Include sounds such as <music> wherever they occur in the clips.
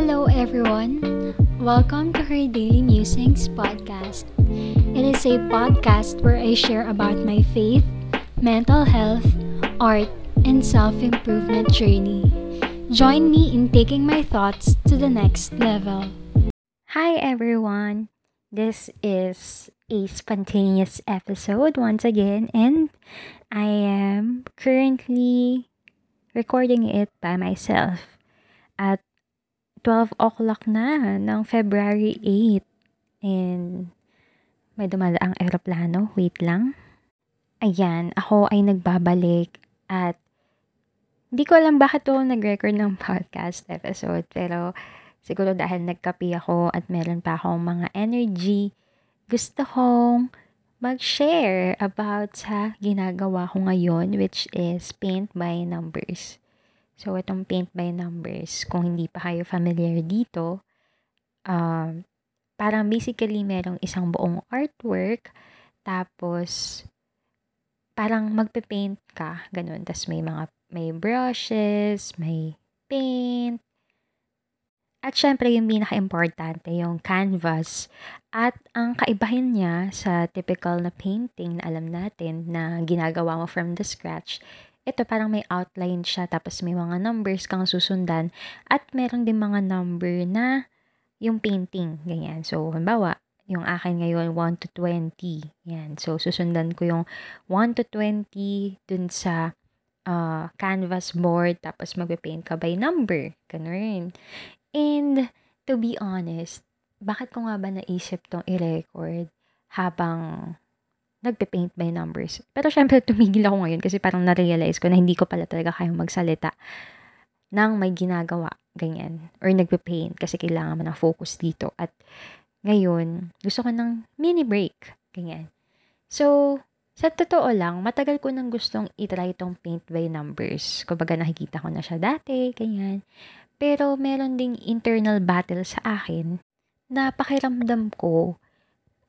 Hello, everyone. Welcome to her Daily Musings podcast. It is a podcast where I share about my faith, mental health, art, and self improvement journey. Join me in taking my thoughts to the next level. Hi, everyone. This is a spontaneous episode once again, and I am currently recording it by myself at 12 o'clock na ng February 8. And may dumadaang eroplano. Wait lang. Ayan, ako ay nagbabalik at hindi ko alam bakit ako nag-record ng podcast episode pero siguro dahil nagkapi ako at meron pa akong mga energy, gusto kong mag-share about sa ginagawa ko ngayon which is paint by numbers. So, itong paint by numbers, kung hindi pa kayo familiar dito, um, parang basically merong isang buong artwork, tapos parang magpe-paint ka, ganun. Tapos may mga, may brushes, may paint, at syempre, yung pinaka-importante, yung canvas. At ang kaibahin niya sa typical na painting na alam natin na ginagawa mo from the scratch, ito parang may outline siya tapos may mga numbers kang susundan at meron din mga number na yung painting, ganyan. So, halimbawa, yung akin ngayon 1 to 20. Yan. So, susundan ko yung 1 to 20 dun sa uh, canvas board tapos magpe-paint ka by number. Ganun. And to be honest, bakit ko nga ba naisip tong i-record habang nagpe-paint by numbers? Pero syempre <laughs> tumigil ako ngayon kasi parang na-realize ko na hindi ko pala talaga kayang magsalita nang may ginagawa, ganyan. Or nagpe-paint kasi kailangan mo ng focus dito. At ngayon, gusto ko ng mini break, ganyan. So, sa totoo lang, matagal ko nang gustong itry itong paint by numbers. Kumbaga nakikita ko na siya dati, ganyan. Pero meron ding internal battle sa akin na pakiramdam ko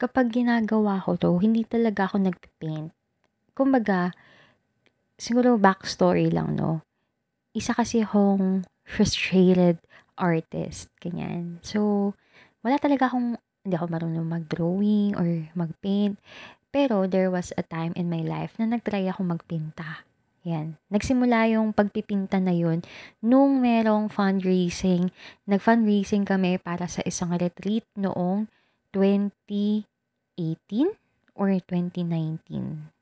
kapag ginagawa ko to, hindi talaga ako nagpipaint. Kumbaga, siguro backstory lang, no? Isa kasi akong frustrated artist, ganyan. So, wala talaga akong, hindi ako marunong mag-drawing or mag-paint. Pero there was a time in my life na nagtry ako magpinta. Yan. Nagsimula yung pagpipinta na yun nung merong fundraising. Nag-fundraising kami para sa isang retreat noong 2018 or 2019.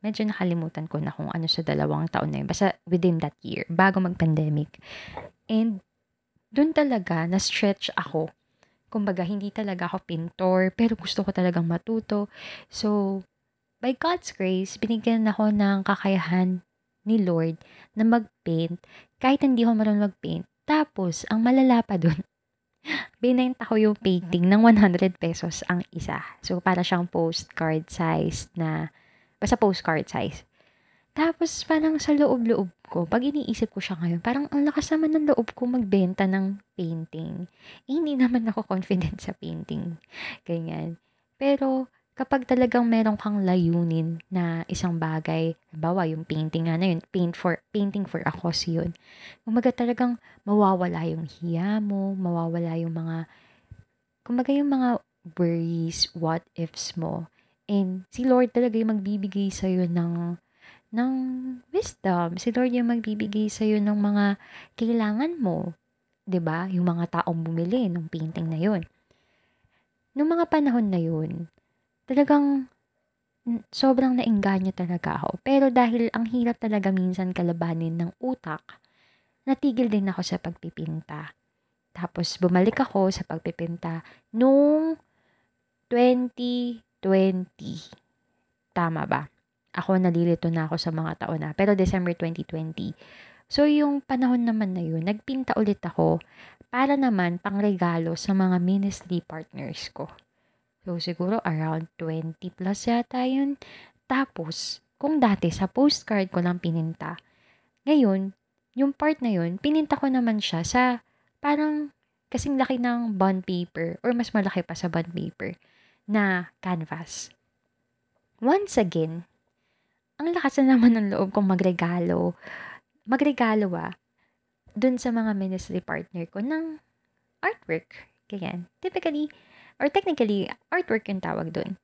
Medyo nakalimutan ko na kung ano sa dalawang taon na yun. Basta within that year, bago mag-pandemic. And doon talaga na-stretch ako. Kumbaga, hindi talaga ako pintor, pero gusto ko talagang matuto. So, by God's grace, binigyan ako ng kakayahan ni Lord na mag-paint kahit hindi ako marunong mag-paint. Tapos, ang malala pa dun, binenta ko yung painting ng 100 pesos ang isa. So, para siyang postcard size na, basta postcard size. Tapos, parang sa loob-loob ko, pag iniisip ko siya ngayon, parang ang lakas naman ng loob ko magbenta ng painting. Eh, hindi naman ako confident sa painting. Ganyan. Pero, kapag talagang meron kang layunin na isang bagay, bawa yung painting nga na yun, paint for, painting for a cause yun. Kumaga talagang mawawala yung hiya mo, mawawala yung mga, kumaga yung mga worries, what ifs mo. And si Lord talaga yung magbibigay sa'yo ng, ng wisdom. Si Lord yung magbibigay sa'yo ng mga kailangan mo. 'di ba Yung mga taong bumili ng painting na yun. Noong mga panahon na yun, talagang sobrang nainganyo talaga ako. Pero dahil ang hirap talaga minsan kalabanin ng utak, natigil din ako sa pagpipinta. Tapos bumalik ako sa pagpipinta nung 2020. Tama ba? Ako nalilito na ako sa mga taon na. Pero December 2020. So yung panahon naman na yun, nagpinta ulit ako para naman pangregalo sa mga ministry partners ko. So, siguro around 20 plus yata yun. Tapos, kung dati sa postcard ko lang pininta, ngayon, yung part na yun, pininta ko naman siya sa parang kasing laki ng bond paper or mas malaki pa sa bond paper na canvas. Once again, ang lakas na naman ng loob kong magregalo. Magregalo ah, dun sa mga ministry partner ko ng artwork. Ganyan. Typically, or technically, artwork yung tawag doon.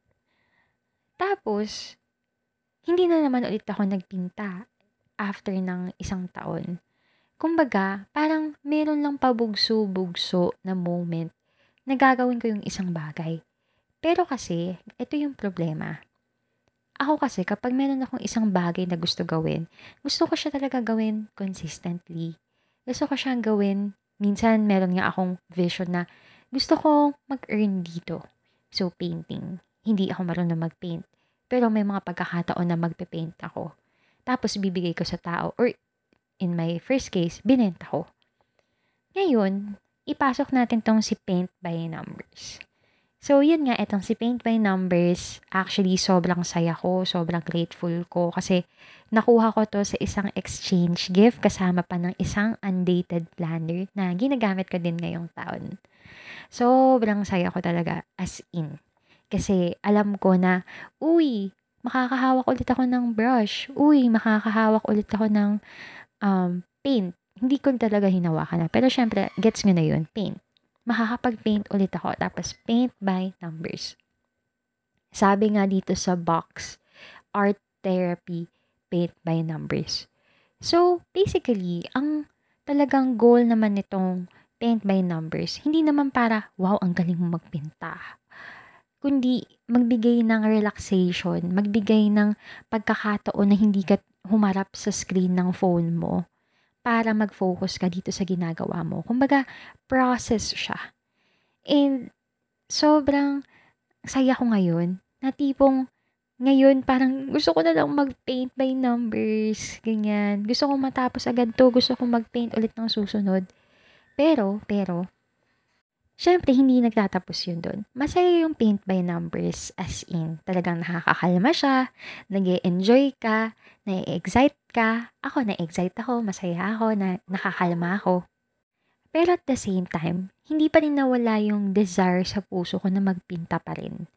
Tapos, hindi na naman ulit ako nagpinta after ng isang taon. Kumbaga, parang meron lang pabugso-bugso na moment na gagawin ko yung isang bagay. Pero kasi, ito yung problema. Ako kasi, kapag meron akong isang bagay na gusto gawin, gusto ko siya talaga gawin consistently. Gusto ko siyang gawin, minsan meron nga akong vision na gusto ko mag-earn dito. So, painting. Hindi ako marunong mag-paint. Pero may mga pagkakataon na magpe-paint ako. Tapos, bibigay ko sa tao. Or, in my first case, binenta ko. Ngayon, ipasok natin tong si paint by numbers. So, yun nga, itong si Paint by Numbers, actually, sobrang saya ko, sobrang grateful ko kasi nakuha ko to sa isang exchange gift kasama pa ng isang undated planner na ginagamit ko din ngayong taon. Sobrang saya ko talaga, as in. Kasi alam ko na, uy, makakahawak ulit ako ng brush. Uy, makakahawak ulit ako ng um, paint. Hindi ko talaga hinawakan na. Pero syempre, gets nyo na yun, paint makakapag-paint ulit ako. Tapos, paint by numbers. Sabi nga dito sa box, art therapy, paint by numbers. So, basically, ang talagang goal naman nitong paint by numbers, hindi naman para, wow, ang galing mo magpinta. Kundi, magbigay ng relaxation, magbigay ng pagkakataon na hindi ka humarap sa screen ng phone mo para mag-focus ka dito sa ginagawa mo. Kumbaga, process siya. And sobrang saya ko ngayon na tipong ngayon parang gusto ko na lang mag-paint by numbers, ganyan. Gusto ko matapos agad to, gusto ko mag-paint ulit ng susunod. Pero, pero, Siyempre, hindi nagtatapos yun doon. Masaya yung paint by numbers as in. Talagang nakakakalma siya, nag enjoy ka, na-excite ka. Ako, na-excite ako, masaya ako, na nakakalma ako. Pero at the same time, hindi pa rin nawala yung desire sa puso ko na magpinta pa rin.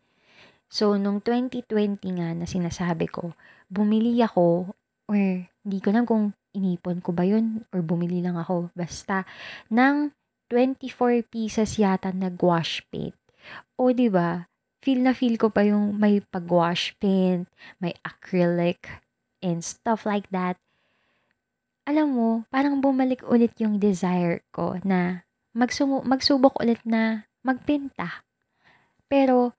So, nung 2020 nga na sinasabi ko, bumili ako, or hindi ko lang kung inipon ko ba yun, or bumili lang ako, basta, ng 24 pieces yata na gouache paint. O, di ba? Feel na feel ko pa yung may pag-wash paint, may acrylic, and stuff like that. Alam mo, parang bumalik ulit yung desire ko na magsumu- magsubok ulit na magpinta. Pero,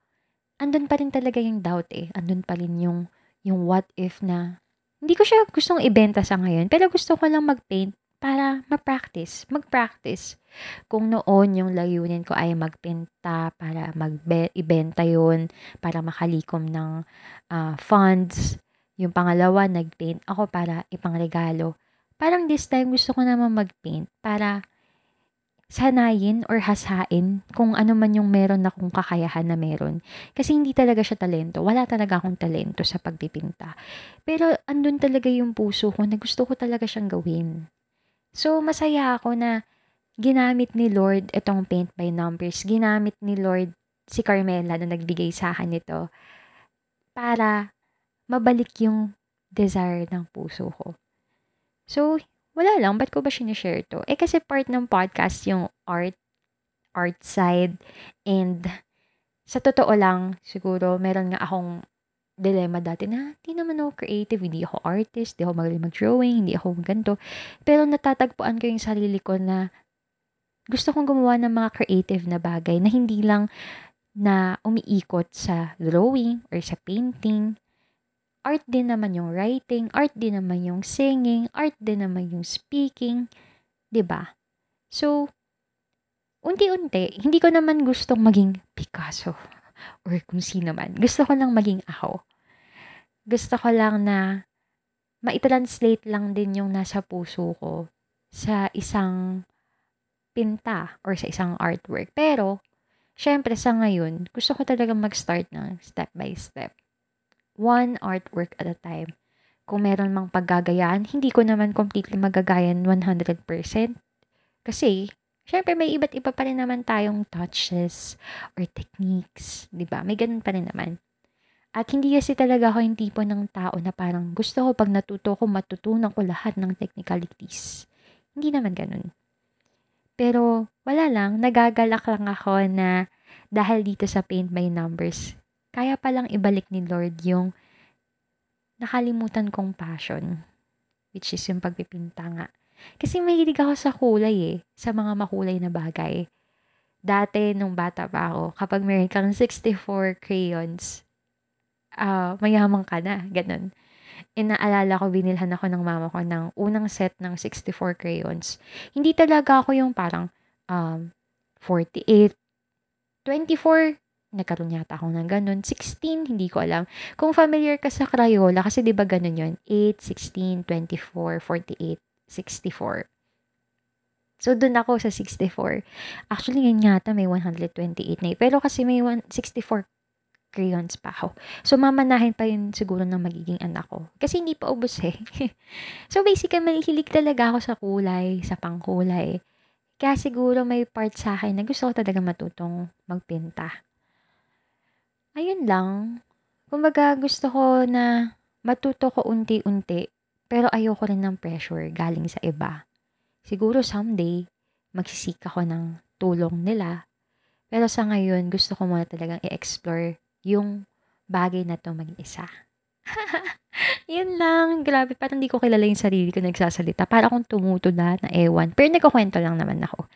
andun pa rin talaga yung doubt eh. Andun pa rin yung, yung what if na, hindi ko siya gustong ibenta sa ngayon, pero gusto ko lang magpaint para ma-practice, mag-practice. Kung noon yung layunin ko ay magpinta para mag-ibenta yun, para makalikom ng uh, funds. Yung pangalawa, nagpaint ako para ipangregalo. Parang this time gusto ko naman magpaint para sanayin or hasain kung ano man yung meron akong kakayahan na meron. Kasi hindi talaga siya talento. Wala talaga akong talento sa pagpipinta. Pero andun talaga yung puso ko na gusto ko talaga siyang gawin. So, masaya ako na ginamit ni Lord itong paint by numbers. Ginamit ni Lord si Carmela na nagbigay sa akin nito para mabalik yung desire ng puso ko. So, wala lang. Ba't ko ba sinishare to? Eh, kasi part ng podcast yung art, art side. And, sa totoo lang, siguro, meron nga akong dilemma dati na hindi naman ako creative, hindi ako artist, hindi ako magaling mag-drawing, hindi ako ganito. Pero natatagpuan ko yung sarili ko na gusto kong gumawa ng mga creative na bagay na hindi lang na umiikot sa drawing or sa painting. Art din naman yung writing, art din naman yung singing, art din naman yung speaking, 'di ba? So, unti-unti, hindi ko naman gustong maging Picasso <laughs> or kung sino man. Gusto ko lang maging ako gusto ko lang na maitranslate lang din yung nasa puso ko sa isang pinta or sa isang artwork. Pero, syempre sa ngayon, gusto ko talaga mag-start ng step by step. One artwork at a time. Kung meron mang paggagayaan, hindi ko naman completely magagayan 100%. Kasi, syempre may iba't iba pa rin naman tayong touches or techniques. ba diba? May ganun pa rin naman. At hindi kasi talaga ako yung tipo ng tao na parang gusto ko pag natuto ko matutunan ko lahat ng technicalities. Hindi naman ganun. Pero wala lang, nagagalak lang ako na dahil dito sa paint by numbers, kaya palang ibalik ni Lord yung nakalimutan kong passion, which is yung pagpipinta nga. Kasi mahilig ako sa kulay eh, sa mga makulay na bagay. Dati, nung bata pa ako, kapag meron kang 64 crayons, uh, mayaman ka na, ganun. E naalala ko, binilhan ako ng mama ko ng unang set ng 64 crayons. Hindi talaga ako yung parang um, 48, 24, nagkaroon yata ako ng ganun. 16, hindi ko alam. Kung familiar ka sa Crayola, kasi di ba ganun yun? 8, 16, 24, 48, 64. So, dun ako sa 64. Actually, yun yata may 128 na eh. Pero kasi may 64 crayons pa ako. So, mamanahin pa yun siguro ng magiging anak ko. Kasi hindi pa ubos eh. <laughs> so, basically, mahilig talaga ako sa kulay, sa pangkulay. Kaya siguro may part sa akin na gusto ko talaga matutong magpinta. Ayun lang. Kumbaga, gusto ko na matuto ko unti-unti, pero ayoko rin ng pressure galing sa iba. Siguro someday, magsisik ako ng tulong nila. Pero sa ngayon, gusto ko muna talagang i-explore yung bagay na to mag-isa. <laughs> Yun lang. Grabe, parang hindi ko kilala yung sarili ko nagsasalita. Para akong tumuto na, na ewan. Pero nagkukwento lang naman ako.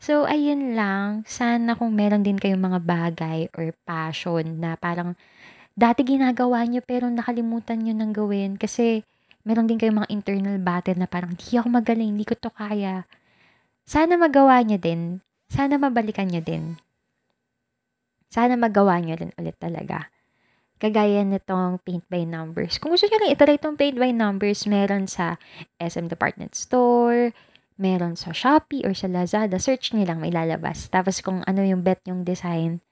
So, ayun lang. Sana kung meron din kayong mga bagay or passion na parang dati ginagawa nyo pero nakalimutan nyo nang gawin. Kasi meron din kayong mga internal battle na parang hindi ako magaling, hindi ko to kaya. Sana magawa nyo din. Sana mabalikan nyo din. Sana magawa nyo din ulit talaga. Kagaya nitong paint by numbers. Kung gusto nyo lang itry itong paint by numbers, meron sa SM Department Store, meron sa Shopee or sa Lazada. Search nyo lang, may lalabas. Tapos kung ano yung bet yung design,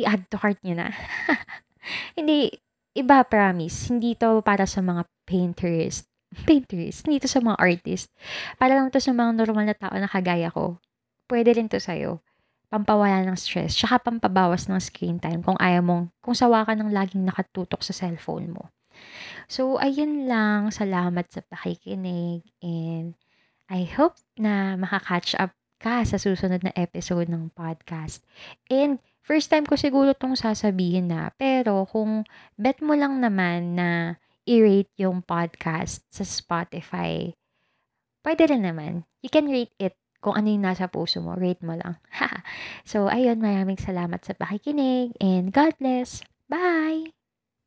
i-add to cart nyo na. <laughs> hindi, iba promise. Hindi to para sa mga painters. <laughs> Painters. Hindi to sa mga artist. Para lang to sa mga normal na tao na kagaya ko. Pwede rin to sa'yo pampawala ng stress, tsaka pampabawas ng screen time kung ayaw mong, kung sawa ka ng laging nakatutok sa cellphone mo. So, ayun lang. Salamat sa pakikinig and I hope na makakatch up ka sa susunod na episode ng podcast. And first time ko siguro tong sasabihin na, pero kung bet mo lang naman na i-rate yung podcast sa Spotify, pwede rin naman. You can rate it kung ano yung nasa puso mo, rate mo lang. <laughs> so, ayun, maraming salamat sa pakikinig and God bless. Bye!